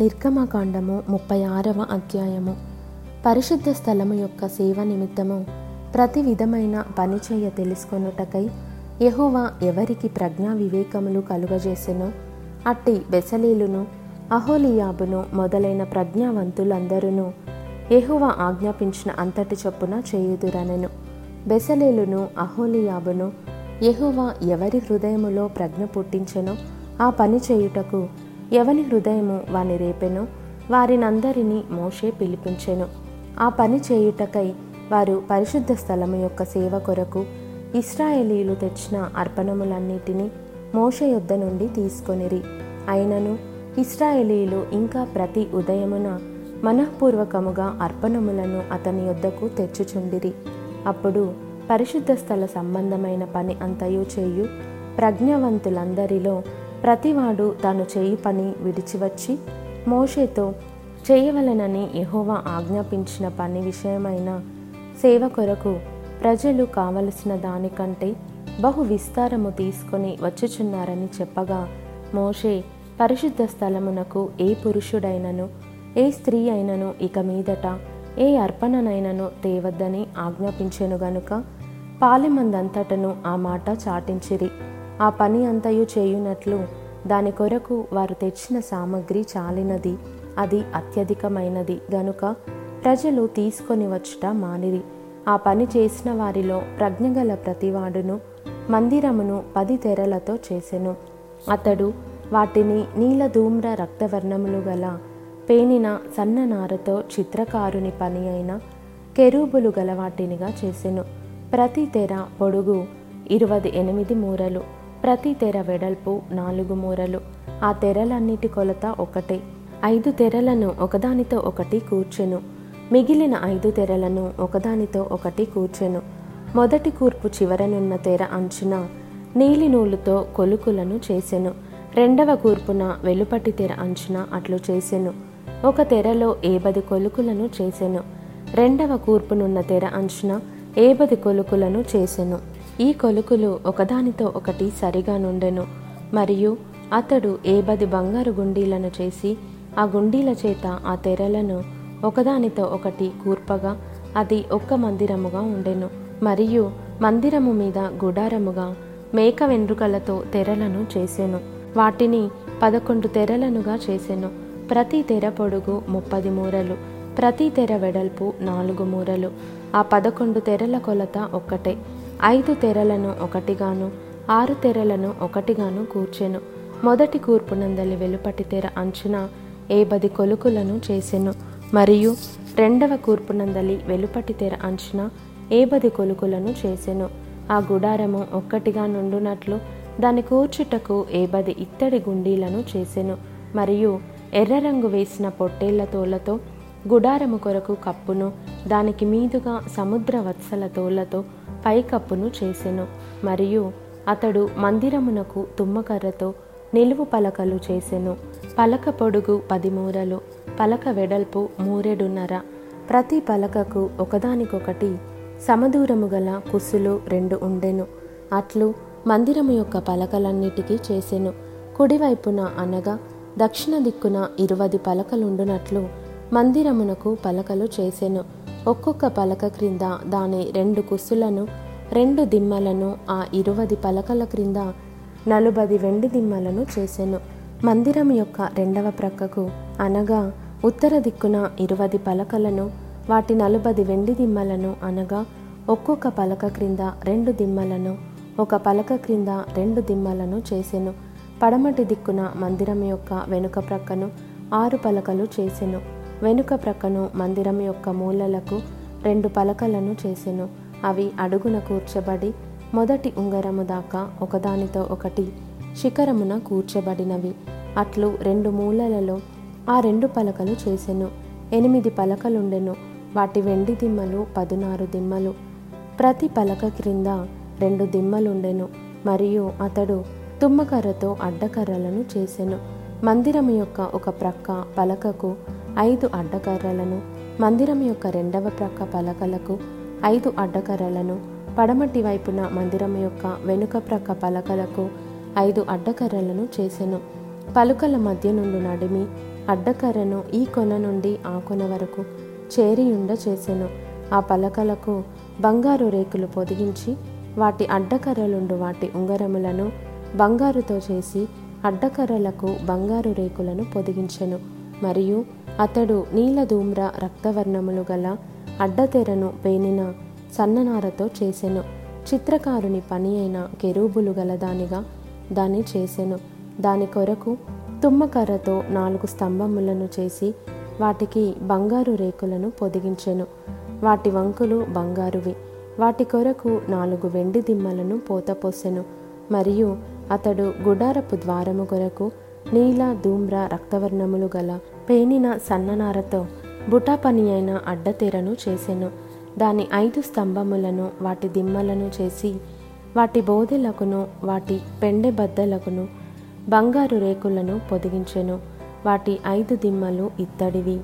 నిర్గమకాండము ముప్పై ఆరవ అధ్యాయము. పరిశుద్ధ స్థలము యొక్క సేవ నిమిత్తము ప్రతి విధమైన పని చేయ తెలుసుకొనుటకై యహోవా ఎవరికి ప్రజ్ఞా వివేకములు కలుగజేసెనో. అట్టి బెసలేలును అహోలియాబును మొదలైన ప్రజ్ఞావంతులందరూ యెహోవా ఆజ్ఞాపించిన అంతటి చొప్పున చేయుదురనెను. బెసలేలును అహోలియాబును యెహోవా ఎవరి హృదయములో ప్రజ్ఞ పుట్టించెనో ఆ పని చేయుటకు ఎవని హృదయము వాని రేపెనో? వారినందరినీ మోషే పిలిపించెను. ఆ పని చేయుటకై వారు పరిశుద్ధ స్థలము యొక్క సేవ కొరకు ఇస్రాయేలీలు తెచ్చిన అర్పణములన్నిటినీ మోష యొద్ద నుండి తీసుకొనిరి. అయినను ఇస్రాయేలీలు ఇంకా ప్రతి ఉదయమున మనఃపూర్వకముగా అర్పణములను అతని యొద్దకు తెచ్చుచుండిరి. అప్పుడు పరిశుద్ధ స్థల సంబంధమైన పని అంతయు చేయు ప్రజ్ఞావంతులందరిలో ప్రతివాడు తాను చేయి పని విడిచివచ్చి మోషేతో చేయవలనని యహోవా ఆజ్ఞాపించిన పని విషయమైన సేవ కొరకు ప్రజలు కావలసిన దానికంటే బహు విస్తారము తీసుకొని వచ్చుచున్నారని చెప్పగా మోషే పరిశుద్ధ స్థలమునకు ఏ పురుషుడైనను ఏ స్త్రీ అయినను ఇక మీదట ఏ అర్పణనైనను తేవద్దని ఆజ్ఞాపించెను గనుక పాలెమందంతటను ఆ మాట చాటించిరి. ఆ పని అంతయు చేయునట్లు దాని కొరకు వారు తెచ్చిన సామగ్రి చాలినది. అది అత్యధికమైనది. గనుక ప్రజలు తీసుకొని వచ్చుట మానిరి. ఆ పని చేసిన వారిలో ప్రజ్ఞగల ప్రతివాడును మందిరమును పది తెరలతో చేసెను. అతడు వాటిని నీలధూమ్ర రక్తవర్ణములు గల పేనిన సన్న నారతో చిత్రకారుని పని అయిన కెరూబులు గల వాటినిగా చేసెను. ప్రతి తెర పొడుగు ఇరవై ఎనిమిది మూరలు. ప్రతి తెర వెడల్పు నాలుగు మూరలు. ఆ తెరలన్నిటి కొలత ఒకటే. ఐదు తెరలను ఒకదానితో ఒకటి కూర్చెను. మిగిలిన ఐదు తెరలను ఒకదానితో ఒకటి కూర్చెను. మొదటి కూర్పు చివరనున్న తెర అంచున నీలి నూలుతో కొలుకులను చేసెను. రెండవ కూర్పున వెలుపటి తెర అంచున అట్లు చేసెను. ఒక తెరలో ఏబది కొలుకులను చేసెను. రెండవ కూర్పునున్న తెర అంచున ఏబది కొలుకులను చేసెను. ఈ కొలుకులు ఒకదానితో ఒకటి సరిగా నుండెను. మరియు అతడు ఏబది బంగారు గుండీలను చేసి ఆ గుండీల చేత ఆ తెరలను ఒకదానితో ఒకటి కూర్పగా అది ఒక్క మందిరముగా ఉండెను. మరియు మందిరము మీద గుడారముగా మేక వెండ్రుకలతో తెరలను చేసెను. వాటిని పదకొండు తెరలనుగా చేసెను. ప్రతి తెర పొడుగు ముప్పది మూరలు ప్రతి తెర వెడల్పు నాలుగు మూరలు. ఆ పదకొండు తెరల కొలత ఒక్కటే. ఐదు తెరలను ఒకటిగాను ఆరు తెరలను ఒకటిగాను కూర్చెను. మొదటి కూర్పునందలి వెలుపటి తెర అంచున ఏబది కొలుకులను చేసెను. మరియు రెండవ కూర్పునందలి వెలుపటి తెర అంచున ఏబది కొలుకులను చేసెను. ఆ గుడారము ఒక్కటిగా నుండునట్లు దాని కూర్చుటకు ఏబది ఇత్తడి గుండీలను చేసెను. మరియు ఎర్ర రంగు వేసిన పొట్టేళ్ళ తోలతో గుడారము కొరకు కప్పును దానికి మీదుగా సముద్ర వత్సల తోళ్ళతో పైకప్పును చేసెను. మరియు అతడు మందిరమునకు తుమ్మకర్రతో నిలువు పలకలు చేసెను. పలక పొడుగు పది మూరలు పలక వెడల్పు మూరెడున్నర. ప్రతి పలకకు ఒకదానికొకటి సమదూరము గల కుసులు రెండు ఉండెను. అట్లు మందిరము యొక్క పలకలన్నిటికీ చేసెను. కుడివైపున అనగా దక్షిణ దిక్కున ఇరువది పలకలుండునట్లు మందిరమునకు పలకలు చేసెను. ఒక్కొక్క పలక క్రింద దాని రెండు కుస్సులను రెండు దిమ్మలను ఆ ఇరువది పలకల క్రింద నలుబది వెండి దిమ్మలను చేసెను. మందిరం యొక్క రెండవ ప్రక్కకు అనగా ఉత్తర దిక్కున ఇరువది పలకలను వాటి నలుబది వెండి దిమ్మలను అనగా ఒక్కొక్క పలక క్రింద రెండు దిమ్మలను ఒక పలక క్రింద రెండు దిమ్మలను చేసెను. పడమటి దిక్కున మందిరం యొక్క వెనుక ప్రక్కను ఆరు పలకలు చేసెను. వెనుక ప్రక్కను మందిరం యొక్క మూలలకు రెండు పలకలను చేసెను. అవి అడుగున కూర్చబడి మొదటి ఉంగరము దాకా ఒకదానితో ఒకటి శిఖరమున కూర్చబడినవి. అట్లు రెండు మూలలలో ఆ రెండు పలకలు చేసెను. ఎనిమిది పలకలుండెను. వాటి వెండి దిమ్మలు పదునారు దిమ్మలు. ప్రతి పలక క్రింద రెండు దిమ్మలుండెను. మరియు అతడు తుమ్మకర్రతో అడ్డకర్రలను చేసెను. మందిరం యొక్క ఒక ప్రక్క పలకకు ఐదు అడ్డకర్రలను మందిరం యొక్క రెండవ ప్రక్క పలకలకు ఐదు అడ్డకర్రలను పడమటి వైపున మందిరం యొక్క వెనుక ప్రక్క పలకలకు ఐదు అడ్డకర్రలను చేసెను. పలుకల మధ్య నుండి నడిమి అడ్డకర్రను ఈ కొన నుండి ఆ కొన వరకు చేరియుండ చేసెను. ఆ పలకలకు బంగారు రేకులు పొదిగించి వాటి అడ్డకర్రలుండు వాటి ఉంగరములను బంగారుతో చేసి అడ్డకర్రలకు బంగారు రేకులను పొదిగించెను. మరియు అతడు నీలధూమ్ర రక్తవర్ణములు గల అడ్డతెరను పేనిన సన్ననారతో చేసెను. చిత్రకారుని పని అయిన కెరూబులు గలదానిగా దాన్ని చేసెను. దాని కొరకు తుమ్మకర్రతో నాలుగు స్తంభములను చేసి వాటికి బంగారు రేకులను పొదిగించెను. వాటి వంకులు బంగారువి. వాటి కొరకు నాలుగు వెండి దిమ్మలను పోతపోసెను మరియు అతడు గుడారపు ద్వారము కొరకు నీల ధూమ్ర రక్తవర్ణములు గల పేనిన సన్ననారతో బుటాపని అయిన అడ్డతెరను చేసెను. దాని ఐదు స్తంభములను వాటి దిమ్మలను చేసి వాటి బోధెలకును వాటి పెండె బద్దలకును బంగారు రేకులను పొదిగించెను. వాటి ఐదు దిమ్మలు ఇత్తడివి.